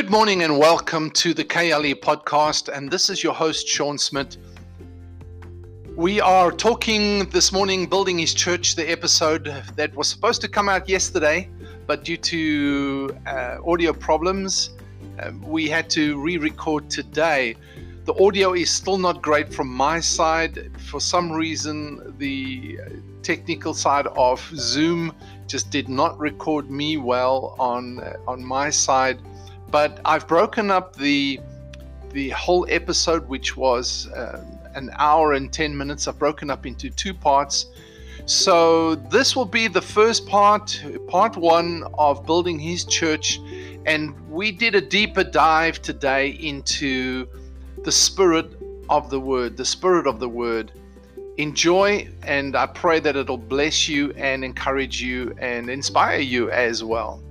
Good morning and welcome to the KLE podcast. And this is your host, Sean Smith. We are talking this morning, Building His Church, the episode that was supposed to come out yesterday, but due to uh, audio problems, uh, we had to re record today. The audio is still not great from my side. For some reason, the technical side of Zoom just did not record me well on on my side but I've broken up the the whole episode, which was uh, an hour and ten minutes. I've broken up into two parts. So this will be the first part, part one of building his church, and we did a deeper dive today into the spirit of the word, the spirit of the word. Enjoy, and I pray that it'll bless you and encourage you and inspire you as well.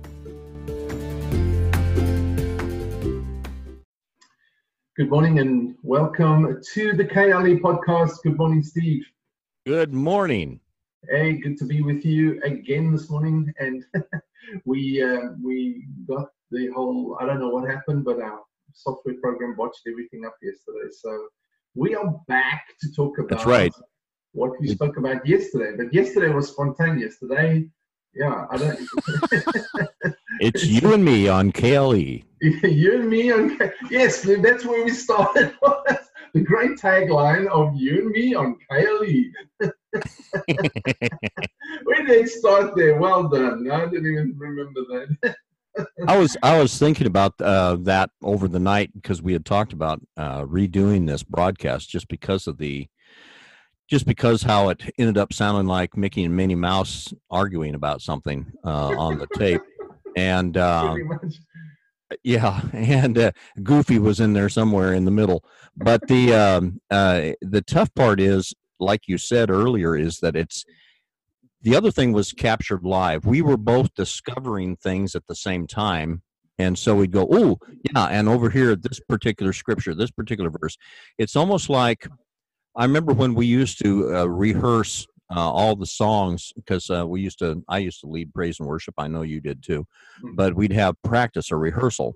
Good morning and welcome to the KLE podcast. Good morning, Steve. Good morning. Hey, good to be with you again this morning. And we uh, we got the whole I don't know what happened, but our software program botched everything up yesterday. So we are back to talk about That's right. what we spoke about yesterday. But yesterday was spontaneous. Today, yeah, I don't. it's you and me on KLE. you and me on yes, that's where we started. the great tagline of you and me on KLE. we did start there. Well done. I didn't even remember that. I was I was thinking about uh, that over the night because we had talked about uh, redoing this broadcast just because of the just because how it ended up sounding like Mickey and Minnie Mouse arguing about something uh, on the tape, and uh, yeah, and uh, Goofy was in there somewhere in the middle. But the um, uh, the tough part is, like you said earlier, is that it's the other thing was captured live. We were both discovering things at the same time. And so we'd go, oh, yeah. And over here, this particular scripture, this particular verse, it's almost like I remember when we used to uh, rehearse uh, all the songs because uh, we used to. I used to lead praise and worship. I know you did too, hmm. but we'd have practice or rehearsal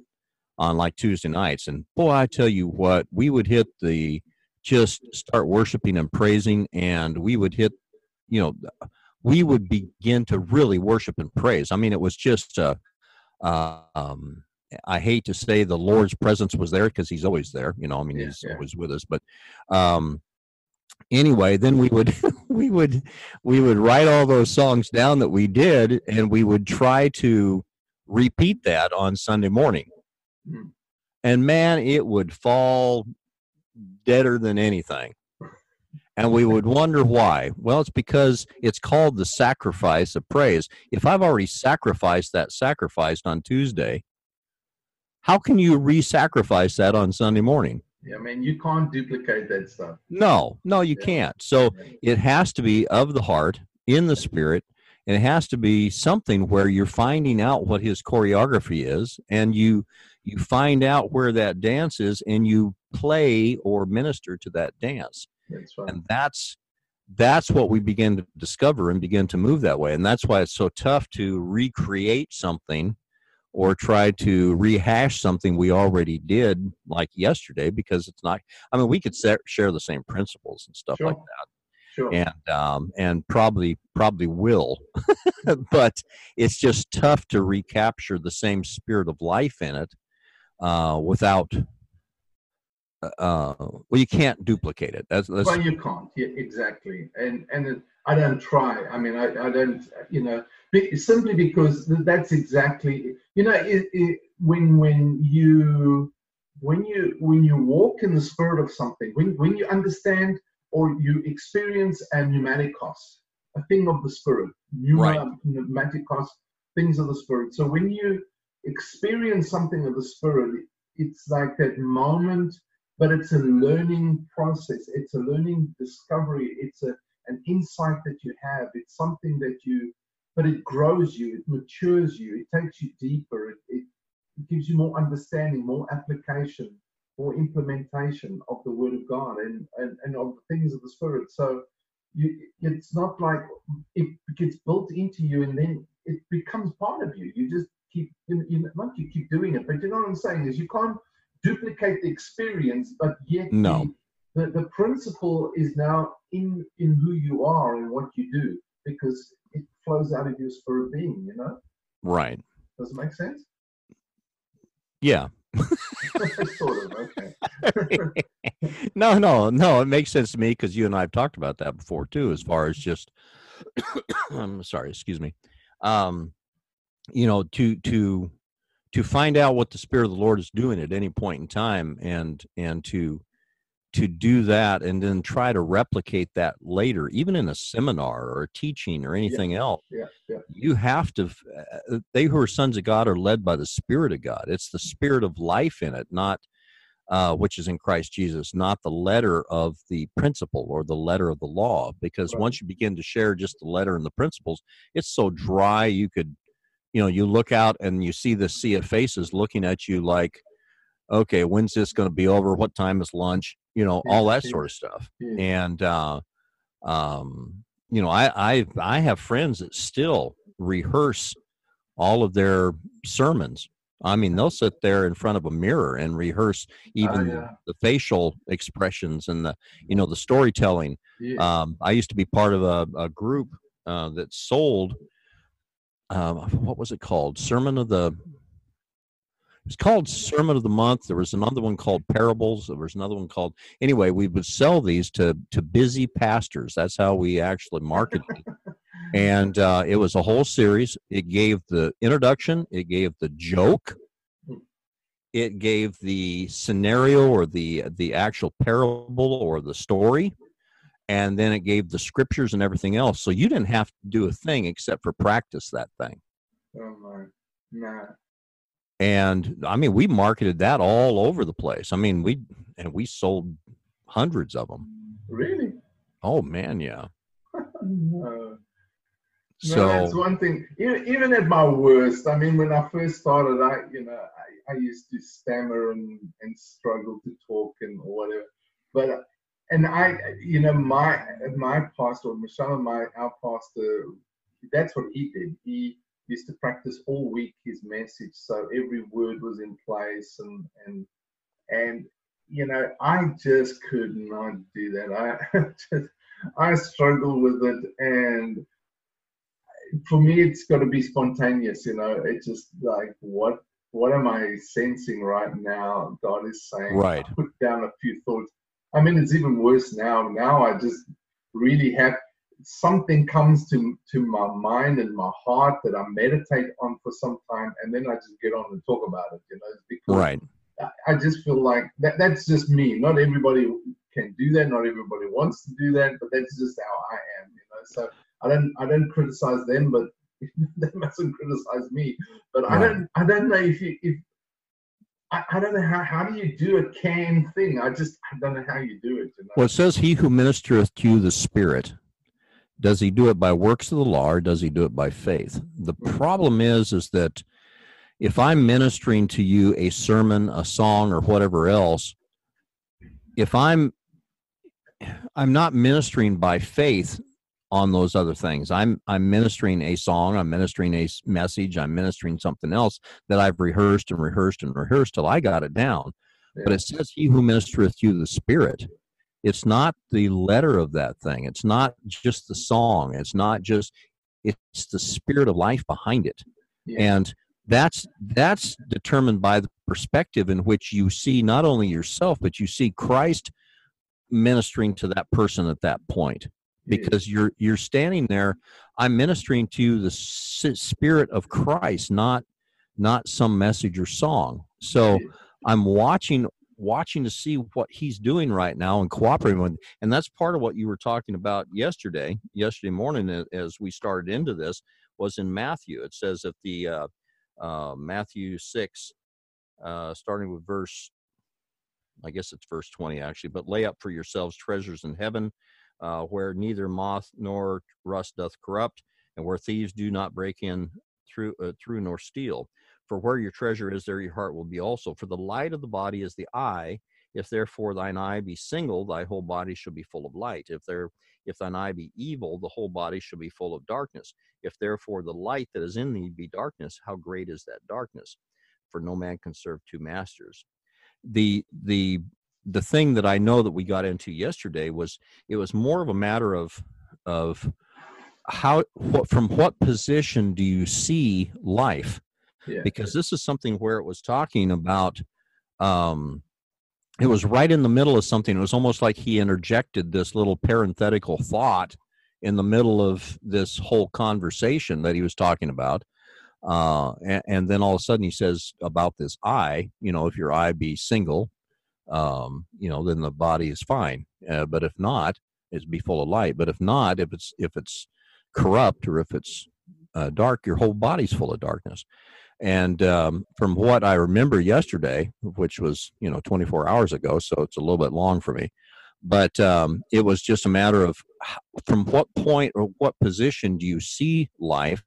on like Tuesday nights, and boy, I tell you what, we would hit the just start worshiping and praising, and we would hit, you know, we would begin to really worship and praise. I mean, it was just. Uh, um, I hate to say the Lord's presence was there because He's always there. You know, I mean, yeah, He's yeah. always with us. But um, anyway then we would we would we would write all those songs down that we did and we would try to repeat that on sunday morning. Mm. and man it would fall deader than anything. And we would wonder why. Well it's because it's called the sacrifice of praise. If i've already sacrificed that sacrifice on tuesday how can you re-sacrifice that on sunday morning I mean, you can't duplicate that stuff. No, no, you yeah. can't. So it has to be of the heart, in the spirit, and it has to be something where you're finding out what his choreography is, and you you find out where that dance is, and you play or minister to that dance. That's right. And that's that's what we begin to discover and begin to move that way. And that's why it's so tough to recreate something or try to rehash something we already did like yesterday because it's not i mean we could share the same principles and stuff sure. like that sure. and um, and probably probably will but it's just tough to recapture the same spirit of life in it uh, without uh, well you can't duplicate it. That's, that's well you can't. Yeah, exactly. And and i don't try. I mean I, I don't you know simply because that's exactly you know it, it, when when you when you when you walk in the spirit of something when when you understand or you experience a pneumaticos a thing of the spirit pneumaticos things of the spirit. So when you experience something of the spirit it's like that moment but it's a learning process it's a learning discovery it's a an insight that you have it's something that you but it grows you, it matures you, it takes you deeper, it, it, gives you more understanding, more application, more implementation of the Word of God and, and, and of the things of the Spirit. So you, it's not like it gets built into you and then it becomes part of you. You just keep you, you not you keep doing it, but you know what I'm saying is you can't duplicate the experience, but yet No. the, the, the principle is now in in who you are and what you do because it flows out of your spirit being. You know, Right. does it make sense? Yeah. sort of. Okay. no, no, no. It makes sense to me because you and I have talked about that before too. As far as just, I'm sorry, excuse me. Um, you know, to to to find out what the Spirit of the Lord is doing at any point in time, and and to to do that, and then try to replicate that later, even in a seminar or a teaching or anything else Yeah. Yeah. you have to uh, they who are sons of god are led by the spirit of god it's the spirit of life in it not uh, which is in christ jesus not the letter of the principle or the letter of the law because Right. once you begin to share just the letter and the principles it's so dry you could you know you look out and you see the sea of faces looking at you like okay when's this going to be over? What time is lunch? You know all that sort of stuff. And uh um you know i i i have friends that still rehearse all of their sermons. I mean they'll sit there in front of a mirror and rehearse even yeah. the facial expressions and the you know the storytelling. Yeah. um i used to be part of a, a group uh that sold um what was it called? Sermon of the it's called sermon of the month. There was another one called parables. There was another one called anyway we would sell these to to busy pastors. That's how we actually marketed it. And uh, it was a whole series. It gave the introduction. It gave the joke. It gave the scenario or the the actual parable or the story and then it gave the scriptures and everything else so you didn't have to do a thing except for practice that thing oh my. Nah. and i mean we marketed that all over the place i mean we and we sold hundreds of them Really? oh man yeah No. so no, that's one thing. Even, even at my worst, I mean, when I first started, I, you know, I, I used to stammer and, and struggle to talk and whatever. But, uh, and I, you know, my my pastor, Michelle, my our pastor, that's what he did. He used to practice all week his message, so every word was in place, and and and you know, I just could not do that. I just, I struggle with it, and for me it's got to be spontaneous you know it's just like what what am i sensing right now god is saying Right. I put down a few thoughts i mean it's even worse now now i just really have something comes to to my mind and my heart that i meditate on for some time and then i just get on and talk about it you know because right I- just feel like that that's just me. Not everybody can do that. Not everybody wants to do that, but that's just how I am, you know. So I don't I don't criticize them, but they mustn't criticize me. But I don't I don't know if you if I, I don't know how how do you do a can thing? I just I don't know how you do it, you know. Well, it says, He who ministereth to you the Spirit, does he do it by works of the law or does he do it by faith? The hmm. problem is, is that if I'm ministering to you a sermon, a song, or whatever else, if I'm I'm not ministering by faith on those other things. I'm I'm ministering a song, I'm ministering a message, I'm ministering something else that I've rehearsed and rehearsed and rehearsed till I got it down. But it says, He who ministereth to you the Spirit. It's not the letter of that thing. It's not just the song. It's not just, it's the spirit of life behind it. Yeah. And that's that's determined by the perspective in which you see not only yourself, but you see Christ ministering to that person at that point Yeah. Because you're you're standing there i'm ministering to you the s- spirit of christ not not some message or song. So i'm watching watching to see what he's doing right now and cooperating with and that's part of what you were talking about yesterday yesterday morning as we started into this was in matthew. It says that the uh, uh, matthew 6 uh, starting with verse I guess it's verse 20 actually, but lay up for yourselves treasures in heaven, uh, where neither moth nor rust doth corrupt, and where thieves do not break in through uh, through nor steal. For where your treasure is, there your heart will be also. For the light of the body is the eye. If therefore thine eye be single, thy whole body shall be full of light. If there if thine eye be evil, the whole body shall be full of darkness. If therefore the light that is in thee be darkness, how great is that darkness? For no man can serve two masters. The the the thing that I know that we got into yesterday was it was more of a matter of of how what from what position do you see life? Yeah. because this is something where it was talking about um it was right in the middle of something. It was almost like he interjected this little parenthetical thought in the middle of this whole conversation that he was talking about. Uh and, and then all of a sudden he says about this eye you know if your eye be single um you know then the body is fine uh, but if not it's be full of light but if not if it's if it's corrupt or if it's uh, dark your whole body's full of darkness. And um, from what I remember yesterday, which was you know 24 hours ago, so it's a little bit long for me, but um, it was just a matter of from what point or what position do you see life,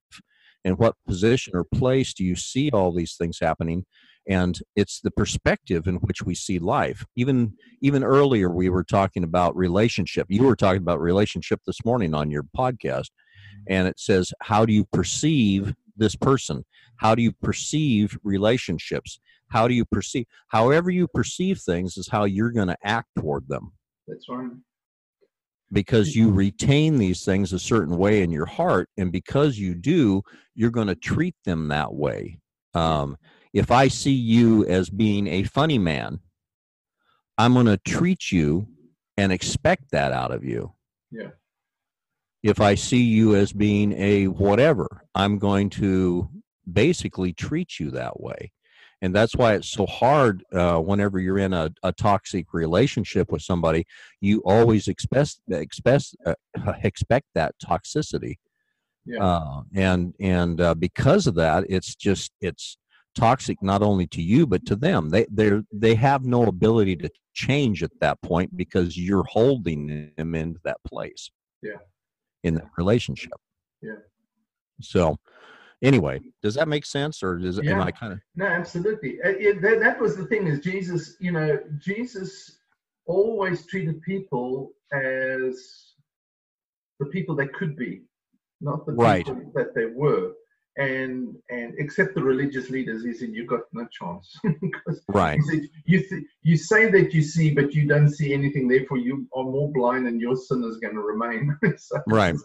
and what position or place do you see all these things happening, and it's the perspective in which we see life. Even even earlier, we were talking about relationship. You were talking about relationship this morning on your podcast, and it says, how do you perceive this person? how do you perceive relationships how do you perceive however you perceive things is how you're going to act toward them That's right. because you retain these things a certain way in your heart and because you do you're going to treat them that way um, if i see you as being a funny man i'm going to treat you and expect that out of you Yeah. if i see you as being a whatever i'm going to basically treat you that way and that's why it's so hard uh, whenever you're in a, a toxic relationship with somebody you always expect expect uh, expect that toxicity Yeah. uh, and and uh, because of that it's just it's toxic not only to you but to them they they they have no ability to change at that point because you're holding them into that place Yeah. in that relationship Yeah. so anyway does that make sense or does am Yeah. i kind of No, absolutely. Uh, it- that, that was the thing is Jesus, you know, Jesus always treated people as the people they could be, not the Right. people that they were. And and except the religious leaders, he said, "You got no chance." because right he said, "You th- you say that you see, but you don't see anything. Therefore, you are more blind, and your sin is going to remain." So- Right.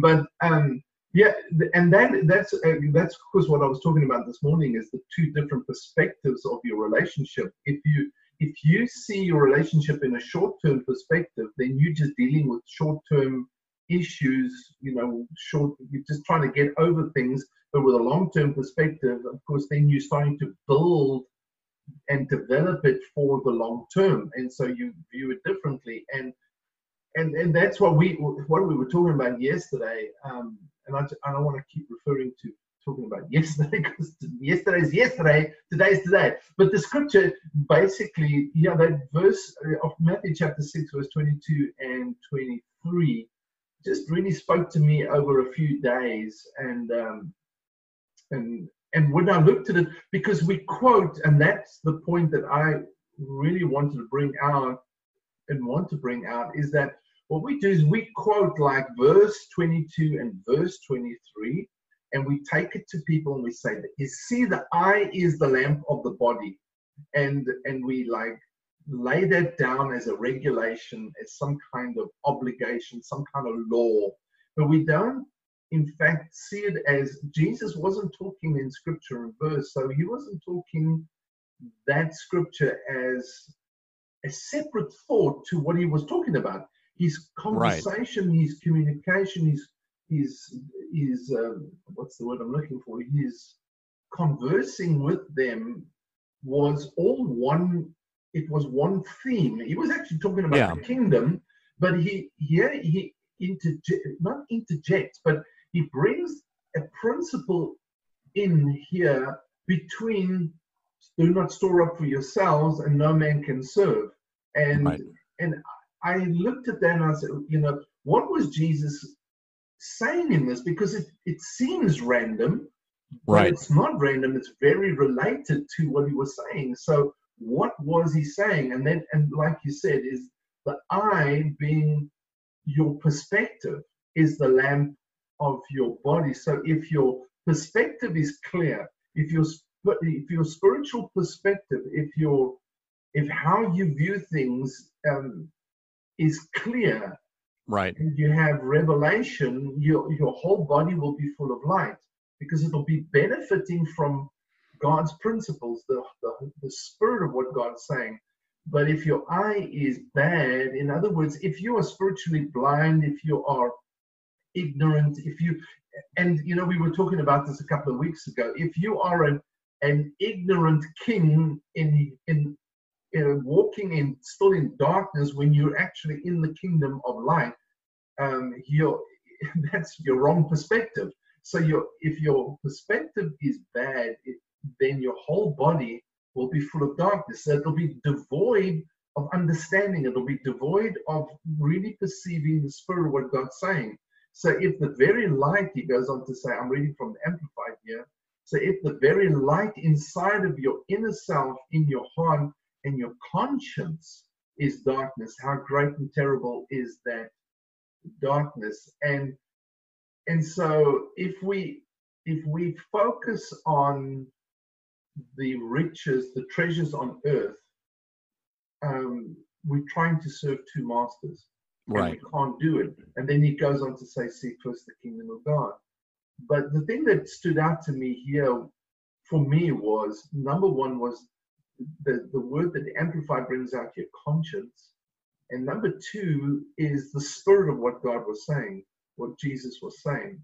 but um, yeah, and that that's uh, that's of course what I was talking about this morning is the two different perspectives of your relationship. If you if you see your relationship in a short-term perspective, then you're just dealing with short-term issues. You know, short. You're just trying to get over things. But with a long-term perspective, of course, then you're starting to build and develop it for the long term, and so you view it differently. And and and that's what we what we were talking about yesterday. Um, and I, I don't want to keep referring to talking about yesterday because yesterday is yesterday, today is today. But the scripture basically, yeah, that verse of Matthew chapter six, verse twenty-two and twenty-three, just really spoke to me over a few days, and um, and and when I looked at it, because we quote, and that's the point that I really wanted to bring out and want to bring out is that what we do is we quote like verse 22 and verse 23 and we take it to people and we say that you see the eye is the lamp of the body. And and we like lay that down as a regulation as some kind of obligation some kind of law but we don't in fact see it as jesus wasn't talking in scripture and verse so he wasn't talking that scripture as a separate thought to what he was talking about. His Right. conversation, his communication, his his his um, what's the word I'm looking for? His conversing with them was all one. It was one theme. He was actually talking about Yeah. the kingdom, but he here he interject not interjects, but he brings a principle in here between do not store up for yourselves and no man can serve and Right. and i looked at that and i said you know what was jesus saying in this because it, it seems random but Right. it's not random it's very related to what he was saying so what was he saying? And then, and like you said, is the eye being your perspective is the lamp of your body. So if your perspective is clear, if your if your spiritual perspective, if your if how you view things um, is clear, right, and you have revelation, your your whole body will be full of light because it'll be benefiting from God's principles, the, the, the spirit of what God's saying. But if your eye is bad, in other words, if you are spiritually blind, if you are ignorant, if you, and you know, we were talking about this a couple of weeks ago, if you are an, an ignorant king in, in, in walking in still in darkness when you're actually in the kingdom of light, um, you're, that's your wrong perspective. So your if your perspective is bad, it, then your whole body will be full of darkness. It'll be devoid of understanding. It'll be devoid of really perceiving the spirit what God's saying. So if the very light, he goes on to say, I'm reading from the Amplified here. So if the very light inside of your inner self, in your heart, and your conscience is darkness, how great and terrible is that darkness? And and so if we if we focus on the riches, the treasures on earth, um, we're trying to serve two masters. Right. we can't do it. And then he goes on to say, seek first the kingdom of God. But the thing that stood out to me here for me was number one was the, the word that the Amplified brings out your conscience. And number two is the spirit of what God was saying, what Jesus was saying.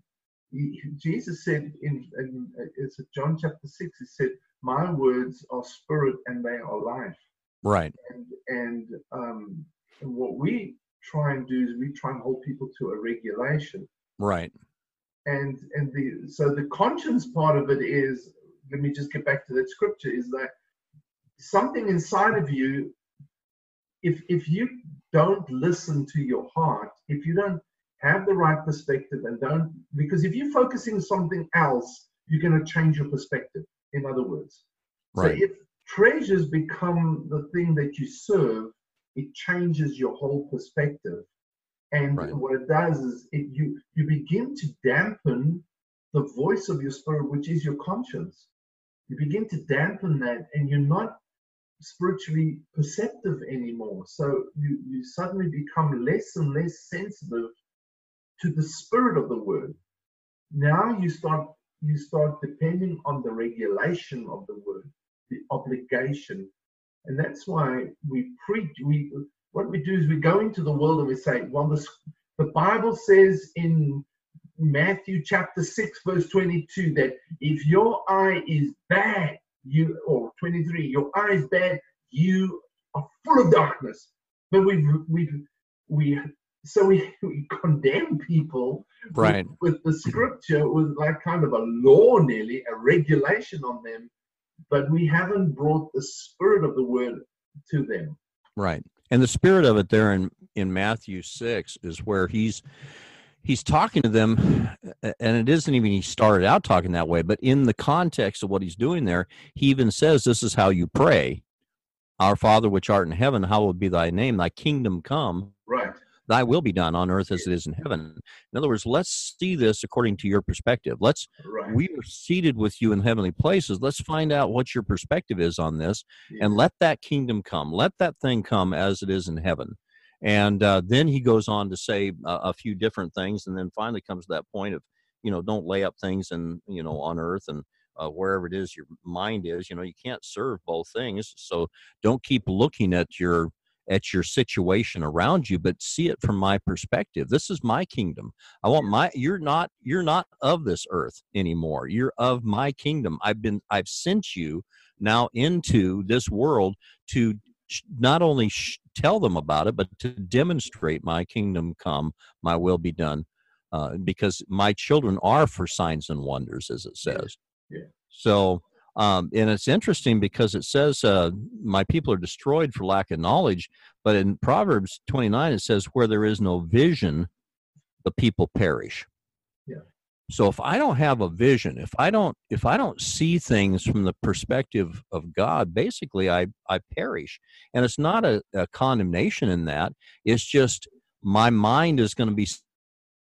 He, Jesus said in, in it's John chapter 6, he said, My words are spirit and they are life. Right. And and um and what we try and do is we try and hold people to a regulation. Right. And and the so the conscience part of it is let me just get back to that scripture is that something inside of you if if you don't listen to your heart if you don't have the right perspective and don't because if you're focusing something else you're going to change your perspective in other words. Right. so if treasures become the thing that you serve it changes your whole perspective. And right. what it does is it, you you begin to dampen the voice of your spirit which is your conscience. You begin to dampen that and you're not spiritually perceptive anymore. So you you suddenly become less and less sensitive to the spirit of the word. Now you start you start depending on the regulation of the word the obligation. And that's why we preach we what we do is we go into the world and we say well the, bible says in matthew chapter 6 verse 22 that if your eye is bad you or 23 your eye is bad you are full of darkness. But we've, we've, we so we, we condemn people right. with, with the scripture with like kind of a law nearly a regulation on them but we haven't brought the spirit of the word to them. Right. And the spirit of it there in in matthew 6 is where he's he's talking to them and it isn't even he started out talking that way but in the context of what he's doing there he even says this is how you pray. Our father which art in heaven hallowed be thy name. Thy kingdom come. Right thy will be done on earth as it is in heaven. In other words let's see this according to your perspective. Let's right. we are seated with you in heavenly places. Let's find out what your perspective is on this yeah. and let that kingdom come. Let that thing come as it is in heaven. And uh, then he goes on to say a, a few different things and then finally comes to that point of you know don't lay up things and you know on earth and uh, wherever it is your mind is. You know you can't serve both things. So don't keep looking at your at your situation around you but see it from my perspective. This is my kingdom. I want my you're not you're not of this earth anymore. You're of my kingdom. I've been i've sent you now into this world to not only sh- tell them about it but to demonstrate my kingdom come my will be done uh, because my children are for signs and wonders as it says. Yeah. so um, and it's interesting because it says, uh, My people are destroyed for lack of knowledge. But in Proverbs 29, it says, Where there is no vision, the people perish. Yeah. So if I don't have a vision, if I don't if I don't see things from the perspective of God, basically I I perish. And it's not a, a condemnation in that. It's just my mind is going to be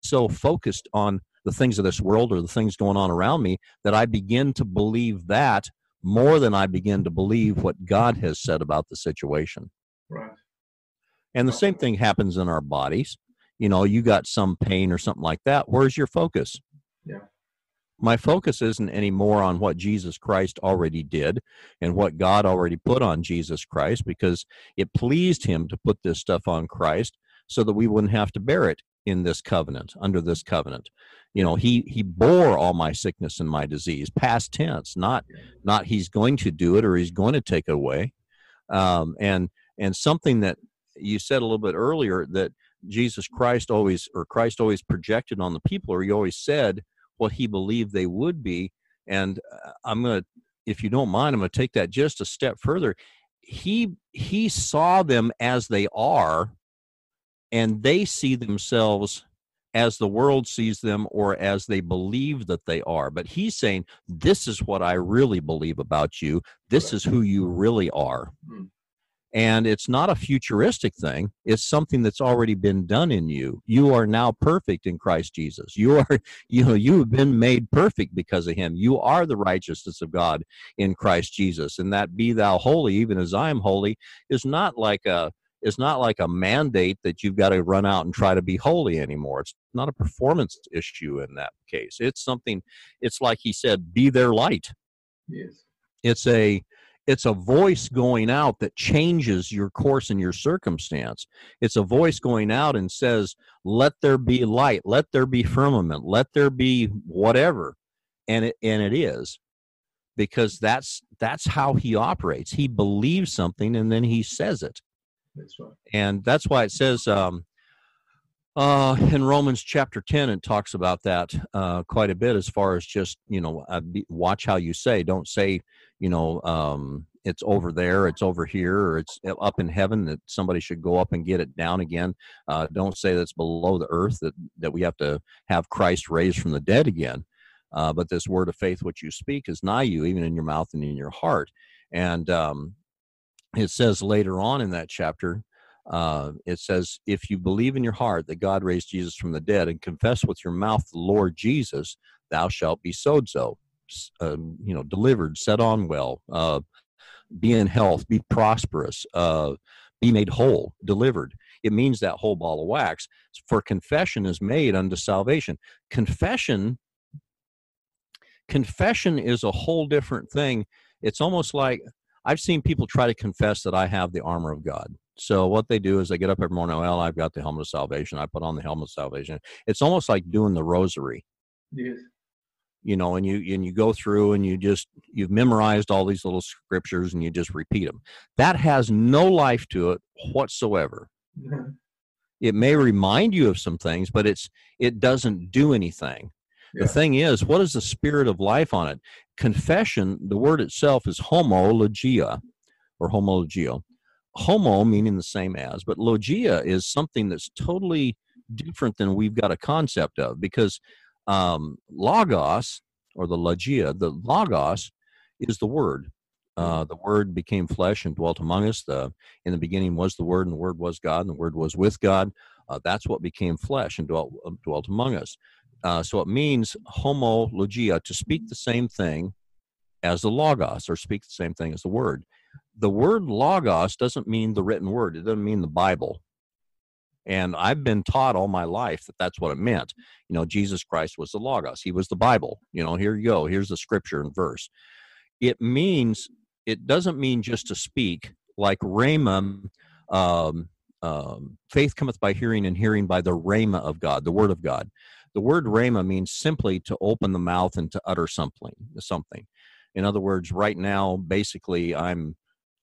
so focused on the things of this world or the things going on around me that I begin to believe that more than I begin to believe what God has said about the situation. Right. And the same thing happens in our bodies. You know, you got some pain or something like that. Where's your focus? Yeah. My focus isn't anymore on what Jesus Christ already did and what God already put on Jesus Christ because it pleased him to put this stuff on Christ so that we wouldn't have to bear it in this covenant, under this covenant. You know, he he bore all my sickness and my disease, past tense, not not he's going to do it or he's going to take it away. Um, and and something that you said a little bit earlier that Jesus Christ always or Christ always projected on the people, or he always said what he believed they would be. And uh, I'm gonna, if you don't mind, I'm gonna take that just a step further. He he saw them as they are, and they see themselves as the world sees them or as they believe that they are. But he's saying, This is what I really believe about you. This is who you really are. Hmm. And it's not a futuristic thing, it's something that's already been done in you. You are now perfect in Christ Jesus. You are, you know, you have been made perfect because of him. You are the righteousness of God in Christ Jesus. And that be thou holy, even as I am holy, is not like a is not like a mandate that you've got to run out and try to be holy anymore. It's not a performance issue in that case. It's something, it's like he said, be there light. Yes. It's a, it's a voice going out that changes your course and your circumstance. It's a voice going out and says, let there be light, let there be firmament, let there be whatever. And it, and it is because that's, that's how he operates. He believes something and then he says it That's right. and that's why it says um, uh, in Romans chapter ten, it talks about that uh, quite a bit as far as just you know uh, be, watch how you say. Don't say you know um, it's over there, it's over here, or it's up in heaven that somebody should go up and get it down again. Uh, don't say that's below the earth that that we have to have Christ raised from the dead again. Uh, but this word of faith, which you speak, is nigh you, even in your mouth and in your heart. And um, it says later on in that chapter, uh, it says, if you believe in your heart that God raised Jesus from the dead and confess with your mouth the Lord Jesus, thou shalt be sozo, uh, you know, delivered, set on well, uh, be in health, be prosperous, uh, be made whole, delivered. It means that whole ball of wax. For confession is made unto salvation. Confession, confession is a whole different thing. It's almost like I've seen people try to confess that I have the armor of God. So what they do is they get up every morning. Well, I've got the helmet of salvation. I put on the helmet of salvation. It's almost like doing the rosary, Yes. you know, and you and you go through and you just you've memorized all these little scriptures and you just repeat them. That has no life to it whatsoever. Mm-hmm. It may remind you of some things, but it's it doesn't do anything. Yeah. The thing is, what is the spirit of life on it? Confession, the word itself is homologia or homologio. Homo meaning the same as, but logia is something that's totally different than we've got a concept of because um, logos or the logia, the logos is the word. Uh, the word became flesh and dwelt among us. The in the beginning was the word, and the word was God, and the word was with God. Uh, that's what became flesh and dwelt, dwelt among us. Uh, so it means homologia, to speak the same thing as the logos, or speak the same thing as the word. The word logos doesn't mean the written word, it doesn't mean the Bible. And I've been taught all my life that that's what it meant. You know, Jesus Christ was the logos, he was the Bible. You know, here you go, here's the scripture and verse. It means, it doesn't mean just to speak, like Rhema, um, um, faith cometh by hearing, and hearing by the Rhema of God, the Word of God. The word rhema means simply to open the mouth and to utter something. Something. In other words, right now, basically, I'm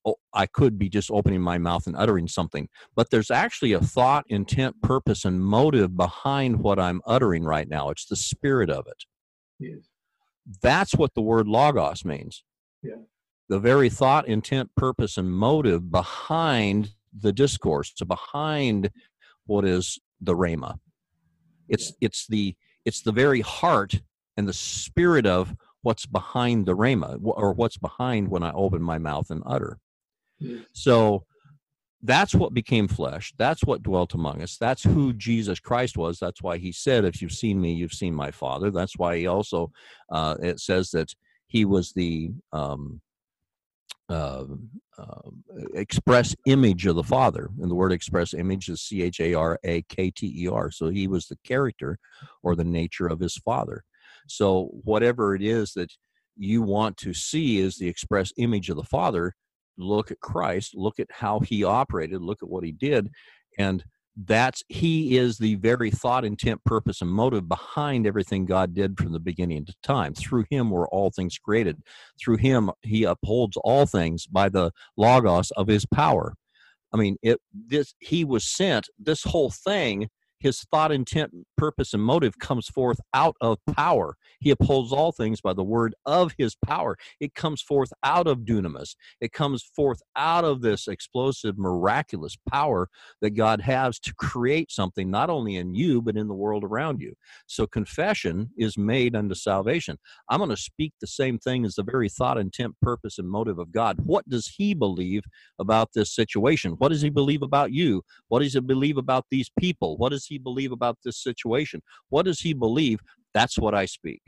oh, I could be just opening my mouth and uttering something, but there's actually a thought, intent, purpose, and motive behind what I'm uttering right now. It's the spirit of it. Yes. That's what the word logos means. Yeah. The very thought, intent, purpose, and motive behind the discourse, to behind what is the rhema. It's it's the it's the very heart and the spirit of what's behind the rhema or what's behind when I open my mouth and utter. So that's what became flesh. That's what dwelt among us. That's who Jesus Christ was. That's why he said, If you've seen me, you've seen my Father. That's why he also, uh, it says that he was the um, uh, uh, Um, express image of the Father. And the word express image is C H A R A K T E R. So he was the character or the nature of his Father. So whatever it is that you want to see is the express image of the Father, look at Christ, look at how he operated, look at what he did, and that's he is the very thought, intent, purpose, and motive behind everything God did from the beginning to time. Through him were all things created. Through him, he upholds all things by the logos of his power. I mean, it this he was sent. This whole thing his thought, intent, purpose, and motive comes forth out of power. He upholds all things by the word of his power. It comes forth out of dunamis. It comes forth out of this explosive, miraculous power that God has to create something not only in you, but in the world around you. So confession is made unto salvation. I'm going to speak the same thing as the very thought, intent, purpose, and motive of God. What does he believe about this situation? What does he believe about you? What does he believe about these people? What does he believe about this situation? What does he believe? That's what I speak.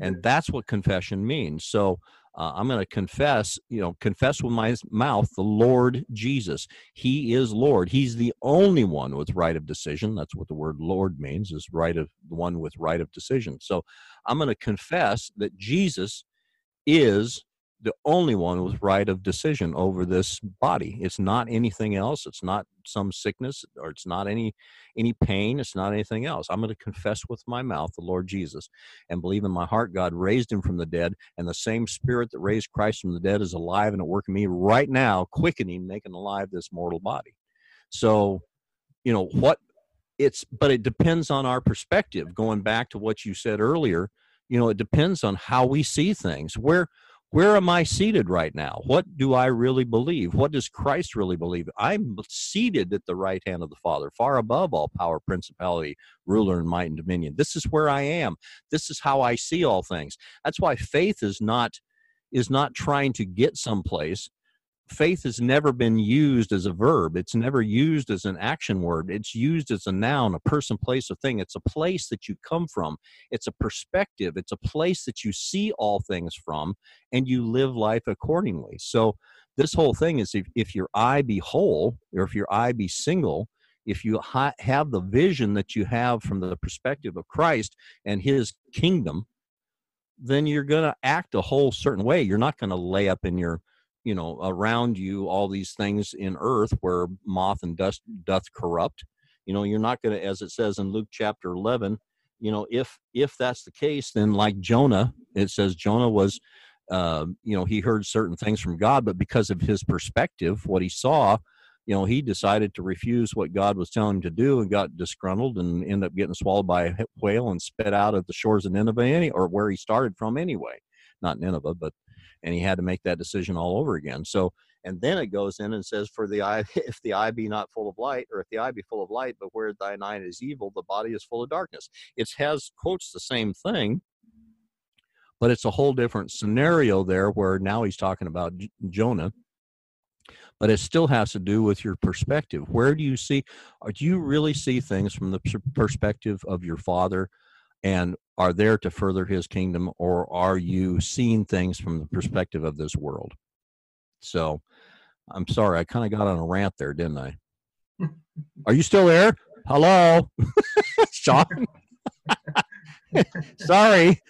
And that's what confession means. So uh, I'm going to confess, you know, confess with my mouth the Lord Jesus. He is Lord. He's the only one with right of decision. That's what the word Lord means, is right of the one with right of decision. So I'm going to confess that Jesus is the only one with right of decision over this body. It's not anything else. It's not some sickness or it's not any any pain. It's not anything else. I'm going to confess with my mouth the lord jesus and believe in my heart god raised him from the dead and the same spirit that raised christ from the dead is alive and at work in me right now quickening making alive this mortal body. So you know what it's but it depends on our perspective. Going back to what you said earlier you know it depends on how we see things. Where where am I seated right now? What do I really believe? What does Christ really believe? I'm seated at the right hand of the Father, far above all power, principality, ruler, and might and dominion. This is where I am. This is how I see all things. That's why faith is not is not trying to get someplace faith has never been used as a verb. It's never used as an action word. It's used as a noun, a person, place, a thing. It's a place that you come from. It's a perspective. It's a place that you see all things from and you live life accordingly. So, this whole thing is if, if your eye be whole or if your eye be single, if you ha- have the vision that you have from the perspective of Christ and his kingdom, then you're going to act a whole certain way. You're not going to lay up in your you know around you all these things in earth where moth and dust doth corrupt you know you're not going to as it says in luke chapter 11 you know if if that's the case then like jonah it says jonah was uh, you know he heard certain things from god but because of his perspective what he saw you know he decided to refuse what god was telling him to do and got disgruntled and ended up getting swallowed by a whale and spit out at the shores of nineveh any, or where he started from anyway. Not nineveh but and he had to make that decision all over again. So, and then it goes in and says, "For the eye, if the eye be not full of light, or if the eye be full of light, but where thine eye is evil, the body is full of darkness." It has quotes the same thing, but it's a whole different scenario there. Where now he's talking about J- Jonah, but it still has to do with your perspective. Where do you see? Or do you really see things from the perspective of your father? And are there to further his kingdom or are you seeing things from the perspective of this world? So i'm sorry i kind of got on a rant there didn't i? Are you still there? Hello? Sean? Sorry.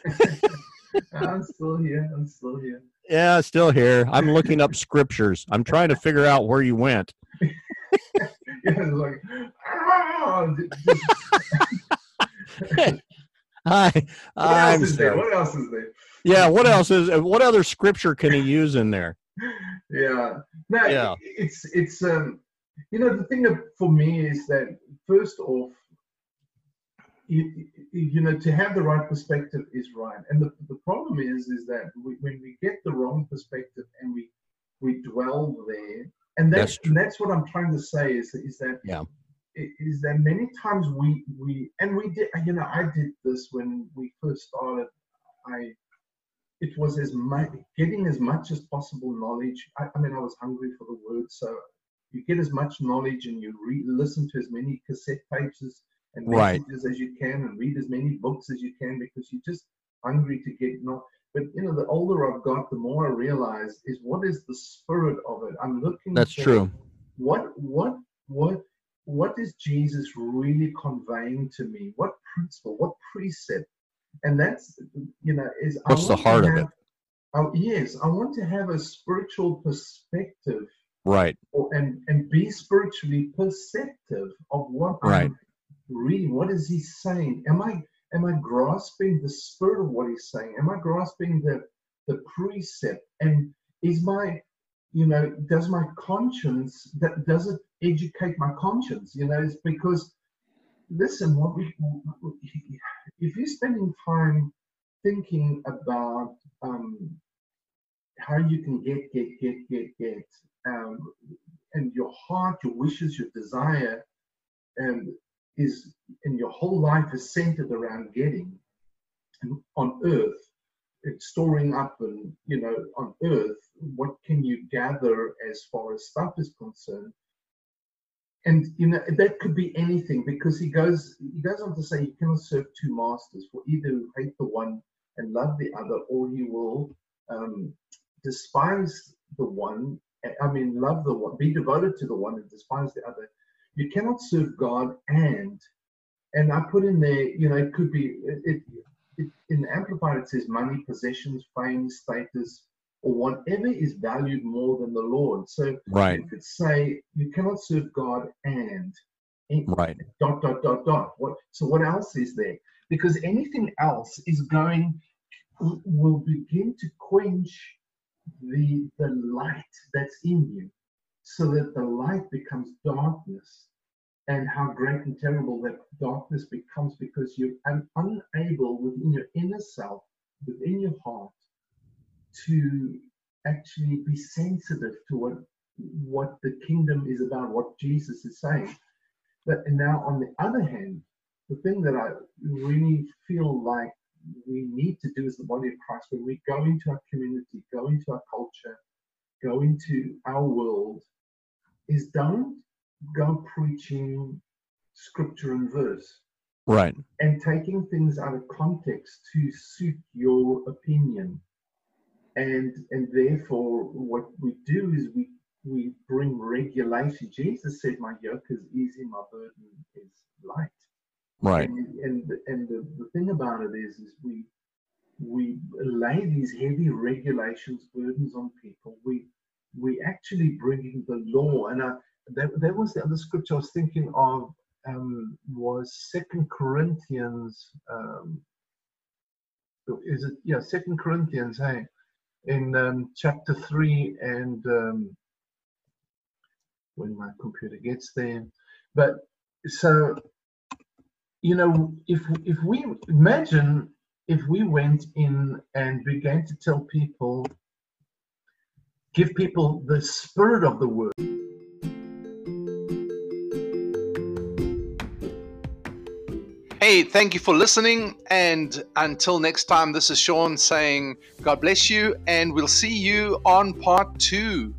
I'm still here i'm still here. Yeah still here. I'm looking up scriptures. I'm trying to figure out where you went. Yeah, like, ah! Hi. What I'm else is there? What else is there? Yeah, what else is what other scripture can he use in there? Yeah. No, Yeah. it's it's um you know the thing of, for me is that first off you, you know to have the right perspective is right and the, the problem is is that we, when we get the wrong perspective and we we dwell there and that's That's and that's what i'm trying to say is is that Yeah. Is that many times we we and we did you know I did this when we first started. I it was as much getting as much as possible knowledge. I, I, mean, I was hungry for the word, so you get as much knowledge and you re- listen to as many cassette tapes as, and messages right. as you can, and read as many books as you can because you're just hungry to get not. But you know, the older I've got, the more I realize is what is the spirit of it. I'm looking. That's true. What what what what is Jesus really conveying to me? What principle? What precept? and that's you know is what's the heart have, of it oh yes i want to have a spiritual perspective right or, and and be spiritually perceptive of what right. i'm reading what is he saying am i am i grasping the spirit of what he's saying am i grasping the the precept and is my you know does my conscience that does it educate my conscience you know? It's because listen, what we, if you're spending time thinking about um, how you can get, get, get, get, get, um, and your heart, your wishes, your desire, and is, and your whole life is centered around getting on earth, storing up and you know on earth what can you gather as far as stuff is concerned? And you know that could be anything because he goes he goes on to say you cannot serve two masters. For either you hate the one and love the other or you will um, despise the one i mean love the one be devoted to the one and despise the other. You cannot serve god and and i put in there you know it could be it, it in amplified it says money possessions fame status or whatever is valued more than the Lord. So right. you could say you cannot serve God and, right dot dot dot dot. What so what else is there? Because anything else is going will begin to quench the the light that's in you so that the light becomes darkness and how great and terrible that darkness becomes because you're un- unable within your inner self within your heart to actually be sensitive to what what the kingdom is about, what Jesus is saying. But now, on the other hand, the thing that I really feel like we need to do as the body of Christ, when we go into our community, go into our culture, go into our world, is don't go preaching scripture and verse. Right. And taking things out of context to suit your opinion and and therefore what we do is we we bring regulation. Jesus said, "My yoke is easy, my burden is light." Right. And and, and the, the thing about it is, is we we lay these heavy regulations, burdens on people. We we actually bringing the law, and uh, that that was the other scripture I was thinking of. Um, was Second Corinthians. Um, is it yeah? Second Corinthians. Hey, in um, chapter 3 and um, when my computer gets there. But so, you know, if if we imagine if we went in and began to tell people, give people the spirit of the word. Hey, thank you for listening. And until next time, this is Sean saying, God bless you, and we'll see you on part two.